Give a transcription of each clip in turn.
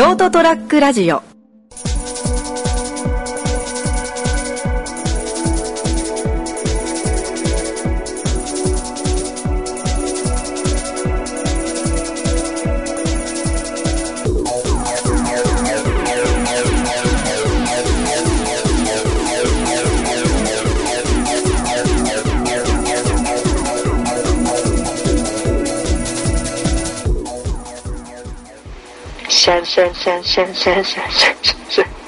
ショートトラックラジオ。シャンシャンシャンシャンシャンシャンシャンシャンシャン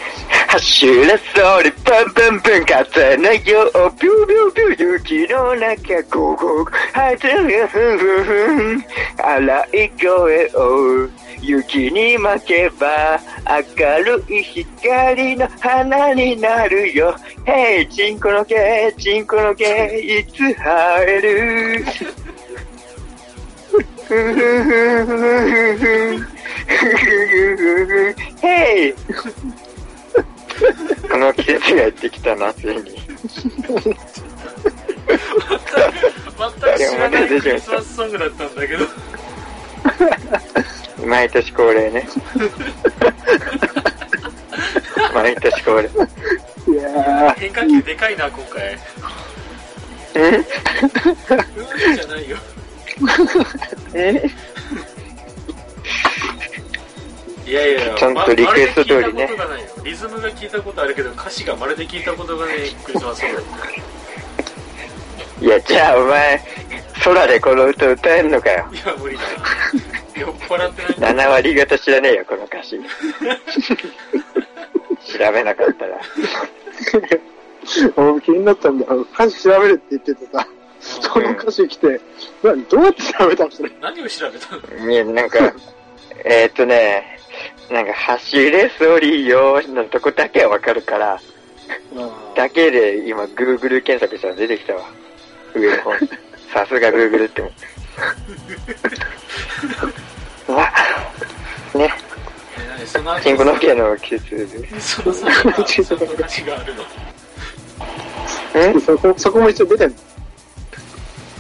走らそうでパンパンパン風のようビュービュービュー雪の中ゴーゴ。ー風がふんふんふん荒い声を雪に負けば明るい光の花になるよ。Hey チンコの毛チンコの毛いつ生える。ふんふんふんふんふ。んふん Hey! この季節がやってきたな、ついに。全く知らないクリスマスソングだったんだけど。毎年恒例ね。毎年恒例。いや変化球でかいな、今回。え？うんじゃないよ。え？いやいや、ちゃんとリクエスト通りねリズムが聞いたことあるけど、歌詞がまるで聞いたことがないクリスマスソング。いや、じゃあお前、空でこの歌歌えんのかよ。いや、無理だ。酔っ払ってないんだ。7割方知らねえよ、この歌詞。調べなかったら。ー、俺も気になったんだよ。歌詞調べるって言っててさ、その歌詞来て、などうやって調べたのそれ？何を調べたの？いや、なんか、えーっとね、なんか、走れそりよのとこだけはわかるから、だけで今、Google 検索したら出てきたわ。上の方に。さすが Google って思って。うわ、ね、チンコの毛の季節で。そのその歌詞があるの。んそこ、そこも一応出てんの？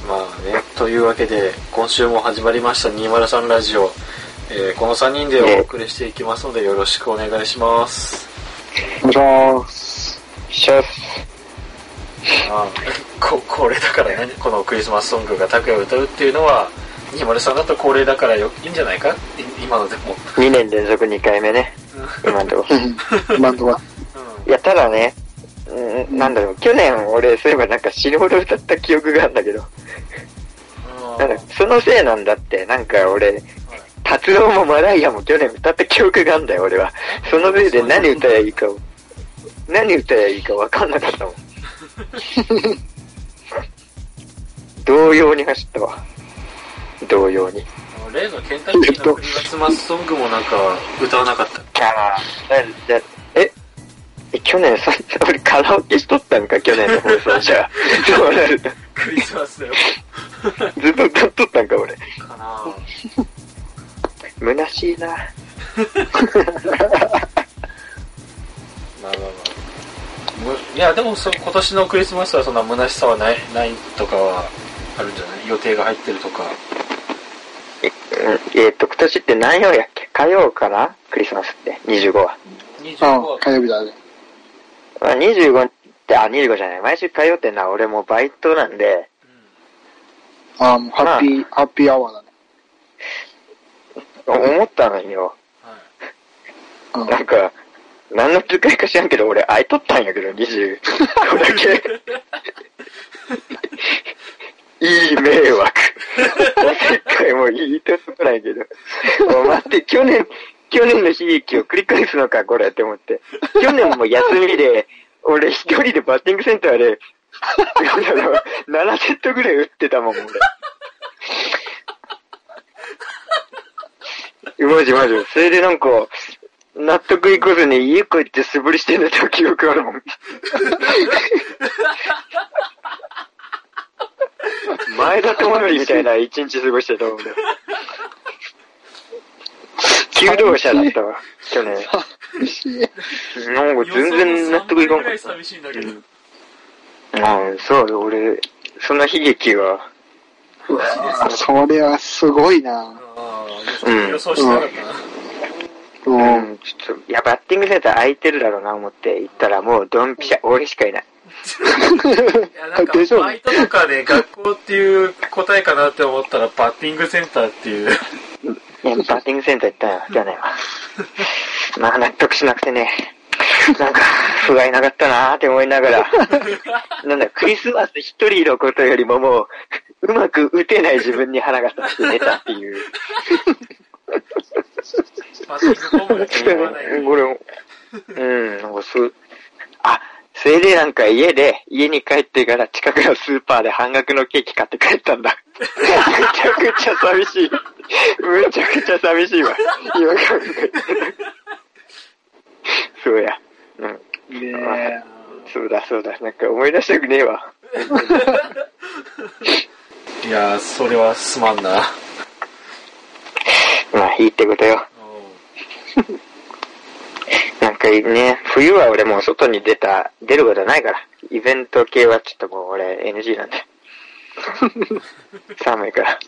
まあね、というわけで、今週も始まりました203ラジオ。えーこの3人でお送りしていきますので、よろしくお願いします。お願いします。あこ、これだからね、このクリスマスソングが拓也を歌うっていうのは、203だと恒例だからよいいんじゃないか？い今のでも。2年連続2回目ね。今んとこ。うん。今んとこは。いや、ただね、うんなんだろう、去年俺、そういえばなんか死ぬほど歌った記憶があるんだけど、うん。なんだそのせいなんだって、なんか俺、達郎もマライアも去年歌った記憶があるんだよ、俺は。そのせいで何歌えばいいかを、何歌えばいいか分かんなかったもん。同様に走ったわ。同様に。例のケンタッキーのクリスマスソングもなんか歌わなかった。ああ、だ、だ、え、え、去年そ、俺カラオケしとったんか、去年の放送じゃ。そうなると。クリスマスだよ。ずっと歌っとったんか、俺。かな虚しいな。まあまあまあ。むいや、でもそ今年のクリスマスはそんな虚しさはない、ないとかはあるんじゃない？予定が入ってるとか。え、うんえーっと、今年って何曜やっけ？火曜かな？クリスマスって、25は。25うんは、火曜日だね。まあ、25って、あ、25じゃない。毎週火曜ってな、俺もうバイトなんで、ああ、もうハッピー、ハッピーアワーだね。思ったのよ。なんか、何の使いか知らんけど、俺、会いとったんやけど、25だけ。いい迷惑。おせっかいもいいとこないけど。お待って、去年、去年の悲劇を繰り返すのか、これって思って。去年も休みで、俺一人でバッティングセンターで、なんだろう、7セットぐらい打ってたもん、俺。マジマジ。それでなんか、納得いかずに家帰って素振りして寝た記憶あるもん。前田智則みたいな一日過ごしてたもんね。求道者だったわ、去年。寂しい。なんか全然納得いかんかっ予想の3倍ぐらい寂しいんだけど。た。うん、そうよ、俺、その悲劇が、うわそれはすごいな。うん予想してなかったな。う。うんん、ちょっと、いや、バッティングセンター空いてるだろうな思って行ったらもうドンピシャ、俺しかいない。いや、なんか、バイトとかで学校っていう答えかなって思ったら、バッティングセンターっていう。いや、バッティングセンター行ったよ、去年は。まあ、納得しなくてね。なんか、不甲斐なかったなーって思いながら。なんだ、クリスマス一人のことよりももう、うまく打てない自分に腹が立って寝たっていう。まらない。うん俺も、うん、なんかそう、あ、それでなんか家で、家に帰ってから近くのスーパーで半額のケーキ買って帰ったんだ。むちゃくちゃ寂しい。むちゃくちゃ寂しいわ。今考えたらそうや。うん。ねそうだそうだ。なんか思い出したくねえわ。いやー、それはすまんな。まあいいってことよ。うなんかね、冬は俺もう外に出た、出ることないから。イベント系はちょっともう俺 NG なんで。寒いから。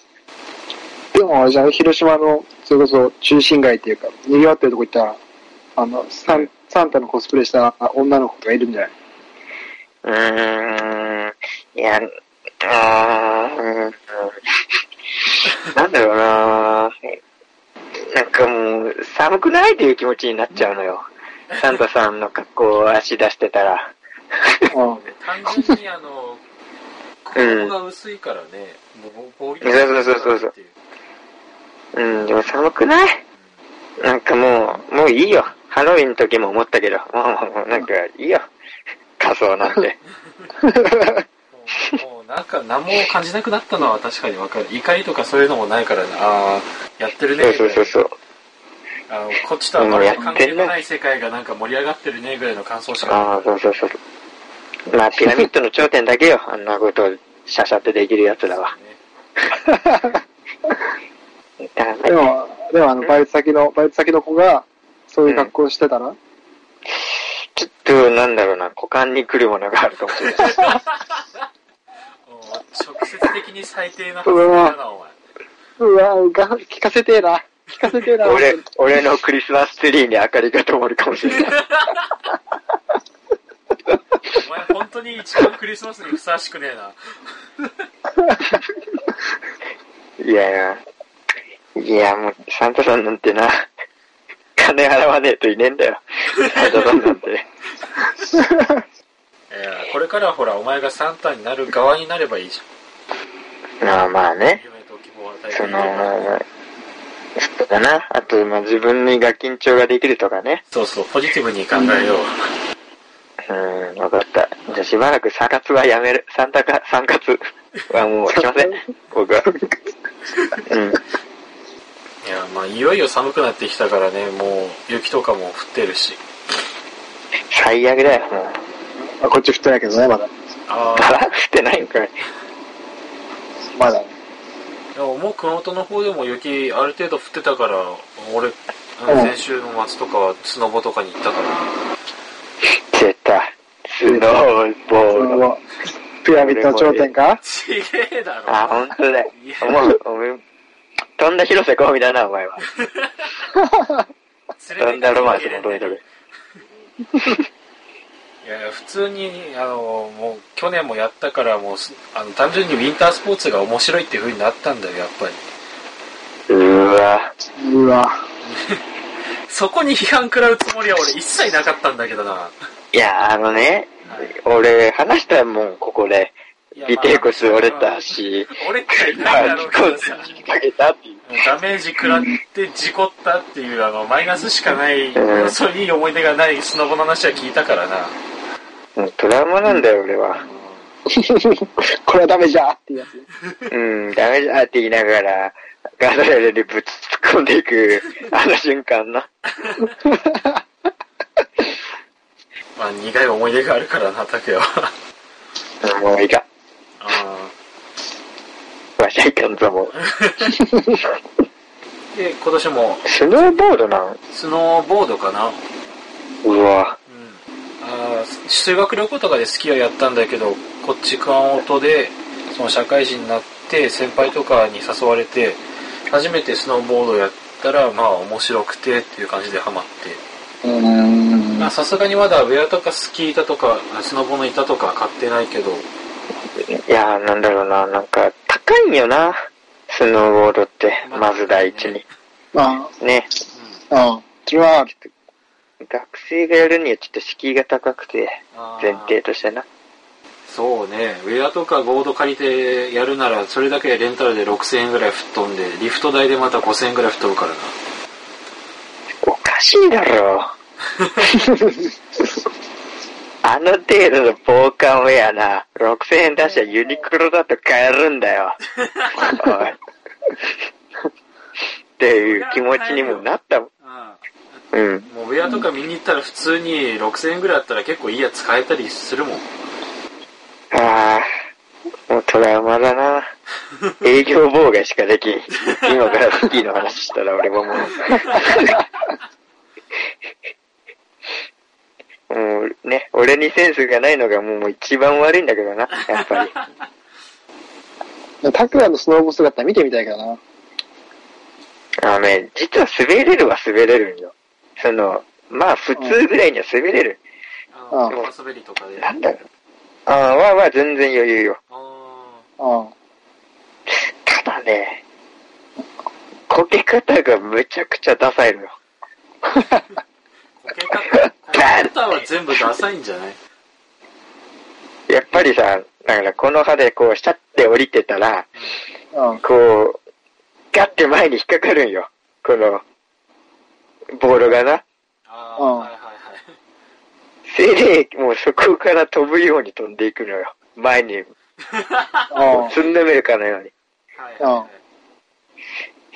でもあれじゃあ、広島の、それこそ中心街っていうか、賑わってるとこ行ったら、あの、サンサンタのコスプレした女の子がいるんじゃない？うーん、いや、あーうんなんだろうななんかもう、寒くないっていう気持ちになっちゃうのよ。サンタさんの格好を足出してたら。うんん。単純にあの、衣が薄いからね、そうそうそうそうう。うん、でも寒くない？なんかもう、もういいよ。ハロウィンの時も思ったけど、もう、もうなんかいいよ。仮装なんて。もうなんか何も感じなくなったのは確かにわかる。怒りとかそういうのもないからね、ああ、やってるねそうそうそうそう。あのこっちとはまるで関係のない世界がなんか盛り上がってるねぐらいの感想しかああ、そうそうそう。まあ、ピラミッドの頂点だけよ。あんなこと、シャシャってできるやつらは。だからね でも、でもあの、バイト先の、バイト先の子が、そういう格好してたら、ちょっと、なんだろうな、股間に来るものがあるかもしれない。も う直接的に最低な発言だな、お前。うわ、が、聞かせてえな。聞かせてえな。俺、俺のクリスマスツリーに明かりが灯るかもしれない。お前本当に一番クリスマスにふさわしくねえな。いやいや、いや、もう、サンタさんなんてな、金払わねえといねえんだよ。サンタさんなんて。いや、これからはほら、お前がサンタになる側になればいいじゃまあまあん。ね。その、そうだな。あと、まあ自分にが緊張ができるとかね。そうそう、ポジティブに考えよう。うん、わかった。じゃあしばらくサ活はやめる。サンタか、サ活はもうしません。僕は。うん。いや、まあ、いよいよ寒くなってきたからね、もう、雪とかも降ってるし。最悪だよ、もう。あこっち降ってないけどね、まだ。ああら 降ってないんかい。まだね。あ、でももう熊本の方でも雪ある程度降ってたから、俺、先週の末とかはスノボとかに行ったから。出た。スノーボそード。の、ピラミッドの頂点か？ちげえだろ。あ、ほんとだよいや。思う、お前、飛んだ広瀬香美だな、お前は。飛んだロマンス求めとる。いや普通に、あの、もう、去年もやったから、もうす、あの、単純にウィンタースポーツが面白いっていう風になったんだよ、やっぱり。うーわ。うわ。そこに批判食らうつもりは俺一切なかったんだけどな。いや、あのね、俺、話したもん、ここで。尾てい骨折れたし、俺っかいまあ、ないだろうけコンどさ。にかけたっていう。ダメージ食らって事故ったっていう、あの、マイナスしかない、うんそういういい思い出がないスノボの話は聞いたからな。うんトラウマなんだよ、俺は。これはダメじゃっていうやつ。うん、ダメだって言いながら、ガードレールにぶち突っ込んでいく、あの瞬間な。まあ、苦い思い出があるからな、竹は。うんもういいか。あわしはいかんぞ、もう。ー で、今年も、スノーボードなん？スノーボードかな。うわ。修学旅行とかでスキーはやったんだけど、こっち熊本で、その社会人になって、先輩とかに誘われて、初めてスノーボードをやっったら、まあ面白くてっていう感じでハマって。さすがにまだウェアとかスキー板とか、スノボの板とか買ってないけど、いやー、なんだろうな、なんか、高いんよな。スノーボードって、まず第一に。あね。あ、うん。それはある。学生がやるにはちょっと敷居が高くて、前提としてな。そうね、ウェアとかボード借りてやるなら、それだけでレンタルで6000円ぐらい吹っ飛んで、リフト代でまた5000円ぐらい吹っ飛ぶからな。おかしいだろ。あの程度の防寒ウェアな、6000円出しゃユニクロだと買えるんだよ。っていう気持ちにもなったもん。うん。もうウェアとか見に行ったら普通に6000円ぐらいあったら結構いいやつ買えたりするもん。ああ、もうトラウマだな。営業妨害しかできん。今からスキーの話したら俺ももう。もうね、俺にセンスがないのがもう一番悪いんだけどな、やっぱり。タクラのスノーボ姿見てみたいからな。あのね、実は滑れるは滑れるんよ。その、まあ普通ぐらいには滑れる。あうんあ、滑りとかで。なんだろう。ああ、まあまあ全然余裕よ。あうん。ただね、こけ方がむちゃくちゃダサいのよ。ーこけ方、こけ方は全部ダサいんじゃない？やっぱりさ、だからこの歯でこう、シャッて降りてたら、うん。こう、ガッて前に引っかかるんよ。この、ボールがな。ああ、うんはいはいはい。それで、もうそこから飛ぶように飛んでいくのよ。前に、うん。つんのめるかのように。はいはいはい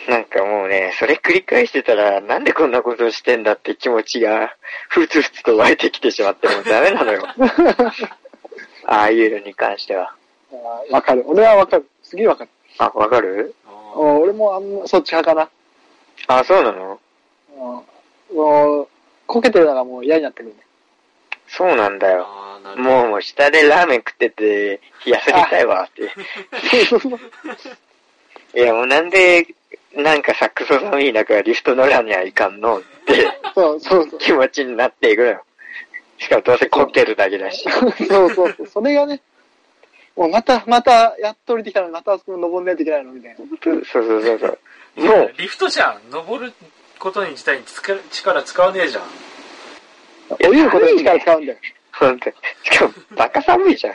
なんかもうね、それ繰り返してたら、なんでこんなことをしてんだって気持ちが、ふつふつと湧いてきてしまってもうダメなのよ。ああいうのに関しては。あわかる。俺はわかる。すげえわかる。あ、わかる？俺もあんまそっち派かあ、そうなの？な。うん。もう、こけてるのがもう嫌になってくるね。そうなんだよ。もうもう下でラーメン食ってて、休みたいわって。いやもうなんで、なんかサクソ寒い中リフト乗らにはいかんのってそうそうそう。気持ちになっていくのよ。しかもどうせこけるだけだし。そうそうそう。それがね、もうまた、また、やっと降りてきたのに、またあそこに登んないといけないのみたいな。そうそうそうそう。もう、リフトじゃん。登ることに自体につか力使わねえじゃん。や降りることに力使うんだよ。ほんと。しかも、バカ寒いじゃん。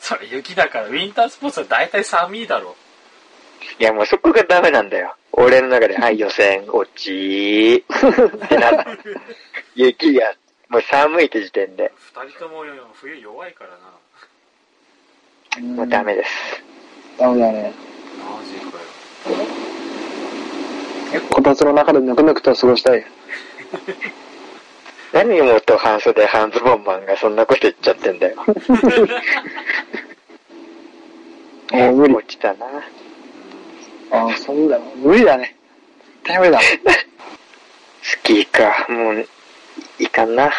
それ雪だから、ウィンタースポーツは大体寒いだろ。いやもうそこがダメなんだよ。俺の中で、はい、予選、落ちーってなった。雪が、もう寒いって時点で、二人とも冬弱いからな。もうダメです。ダメだね。マジかよ。こたつの中でぬくぬくと過ごしたい。何をもっと半袖半ズボンマンがそんなこと言っちゃってんだよ。もう無理。落ちたな。ああ、そうだよ。無理だね。絶対無理だ。スキーか、もう、いかんな。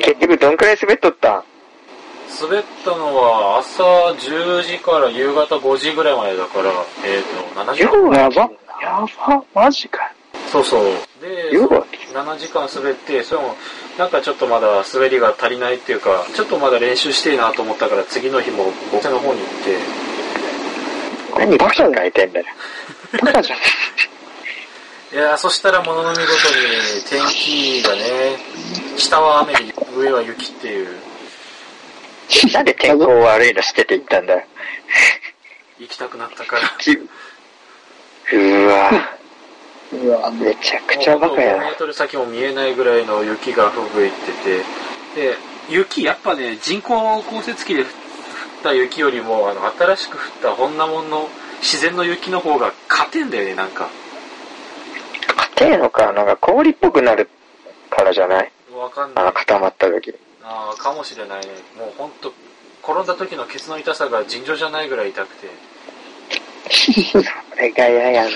結局どんくらい滑っとった？ん滑ったのは朝10時から夕方5時ぐらいまでだから、えっ、と、7時間。やば。やば。マジかよ。そうそう。で、よう7時間滑って、それも、なんかちょっとまだ滑りが足りないっていうか、ちょっとまだ練習してえなと思ったから、次の日も僕の方に行って、何バカ書いてんだよ。バカじゃん。いやーそしたら物の見事に天気がね、下は雨で上は雪っていう、なんで天候悪いのしてて行ったんだよ。行きたくなったから。ちうーわうわ、めちゃくちゃバカ5やメートル先も見えないぐらいの雪が吹雪いてて、で、雪、やっぱね、人工降雪機で降った雪よりも、あの、新しく降ったほんなもんの自然の雪の方が勝てんだよね、なんか。硬いのか、なんか氷っぽくなるからじゃないわかんないあの。固まった時。ああ、かもしれないね。もうほんと、転んだ時のケツの痛さが尋常じゃないぐらい痛くて。それが嫌やな。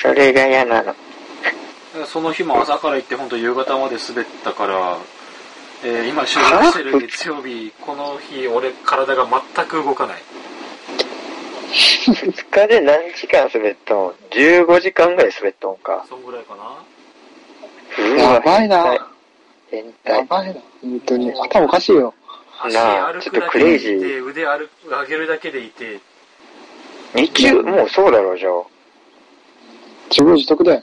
それが嫌なの。その日も朝から行ってほんと夕方まで滑ったから、えー今収録してる月曜日、この日俺体が全く動かない。2日で何時間滑っとん ?15 時間ぐらい滑っとんか。そんぐらいかなうやばいな。変や態。ばいな。本当に。頭おかしいよ。足なあ歩ちょっとクレイジー腕歩く上げるだけでいて、日中、もうそうだろう、じゃあ。自業自得だよ。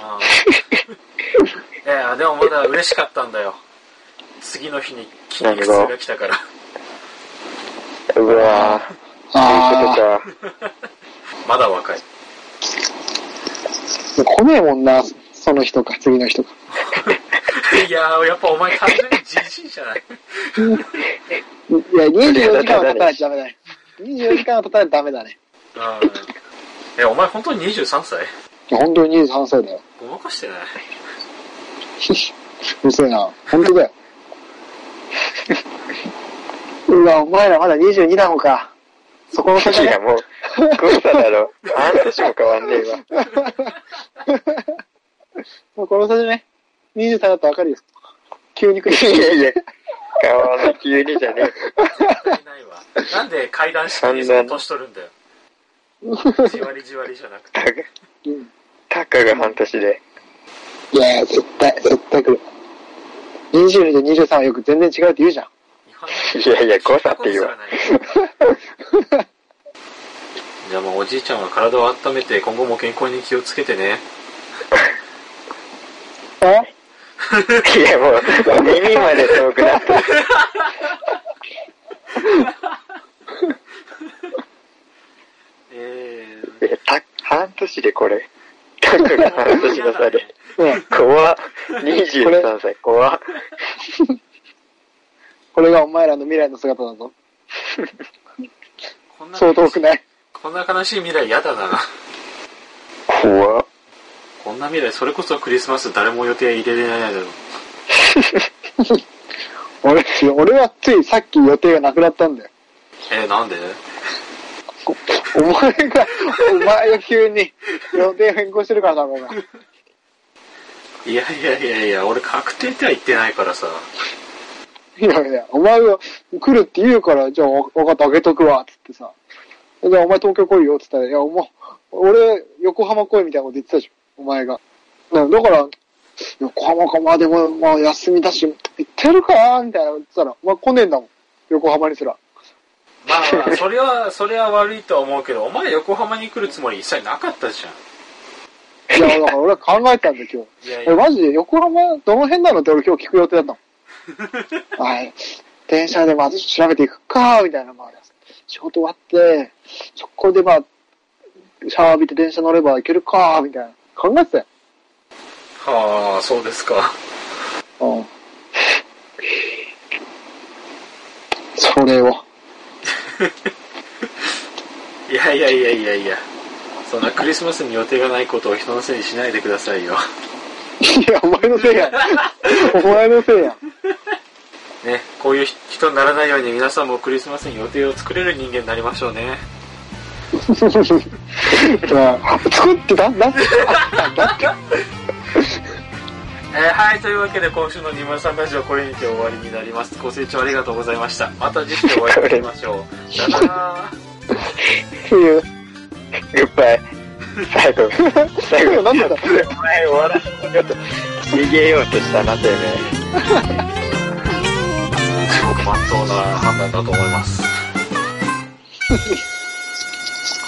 ああ いや、でもまだ嬉しかったんだよ。次の日に筋肉痛が来たから。うわぁ。あそういうことか。まだ若い。あ。来ねえもんな。その人か、次の人か。いやー、やっぱお前単純にじじいじゃないいや、24時間は経たないとダメだね。24時間は経たないとダメだね。うん。え、お前本当に23歳いや本当に23歳だよ。ごまかしてない？うるせえな。本当だよ。うわ、お前らまだ22なのか。そこの差じゃねいや、もう、誤差だろ。半年も変わんねえわ。もうこの差じゃね。23だとわかるよ。急に来る。いやいや、変わんない、急にじゃねないわ。なんで階段式に年取るんだよ。じわりじわりじゃなくて。え。たか、が半年で。いやいや、絶対、絶対来る。22と23はよく全然違うって言うじゃん。いやいや、誤差って言うわ。じゃあもうおじいちゃんは体を温めて今後も健康に気をつけてね。え？いや、もう、耳まで遠くなった。ええ、た、半年でこれ。たかが半年の差で。うん。怖っ。23歳、怖っ。これがお前らの未来の姿だぞ。ー、こんなそう遠くない。こんな悲しい未来嫌だな。怖っ。こんな未来、それこそクリスマス誰も予定入れれないだろう。俺、俺はついさっき予定がなくなったんだよ。えー、なんで？お前が、お前が急に予定変更してるからだろうが。いやいやいやいや、俺確定っては言ってないからさ。いやいや、お前が来るって言うから、じゃあわ分かった、あげとくわ、つってさ。じゃあお前東京来いよ、つったら、いや、もう、俺、横浜来いみたいなこと言ってたじゃん、お前が。だだから、横浜か、まあでも、まあ休みだし、行ってるかみたいな言ってたら、まあ来ねえんだもん。横浜にすら。まあまあ、それは、それは悪いとは思うけど、お前横浜に来るつもり一切なかったじゃん。いや、だから俺は考えたんだよ、今日。え、いやいや、マジ？で横浜、どの辺なの？って俺今日聞く予定だったもん。はい。電車でまず調べていくか、みたいな、まあ、仕事終わって、そこでまあ、シャワー浴びて電車乗れば行けるか、みたいな。考えてたよ。はあ、そうですか。うん。それを。いやいやいやいやいや。そんなクリスマスに予定がないことを人のせいにしないでくださいよ。いや、お前のせいや。お前のせいや。ね、こういう人にならないように皆さんもクリスマスに予定を作れる人間になりましょうね。まあ、作ってた？な、あったん？だって。えーはい、というわけで今週の203ラジオこれにて終わりになります。ご清聴ありがとうございました。また次週お会いしましょう。さよなら。っていう。グッバイ。最後、最後、なんだろう？お前終わらせようと、逃げようとしたな、てめえ。すごくまっとうな判断だと思います。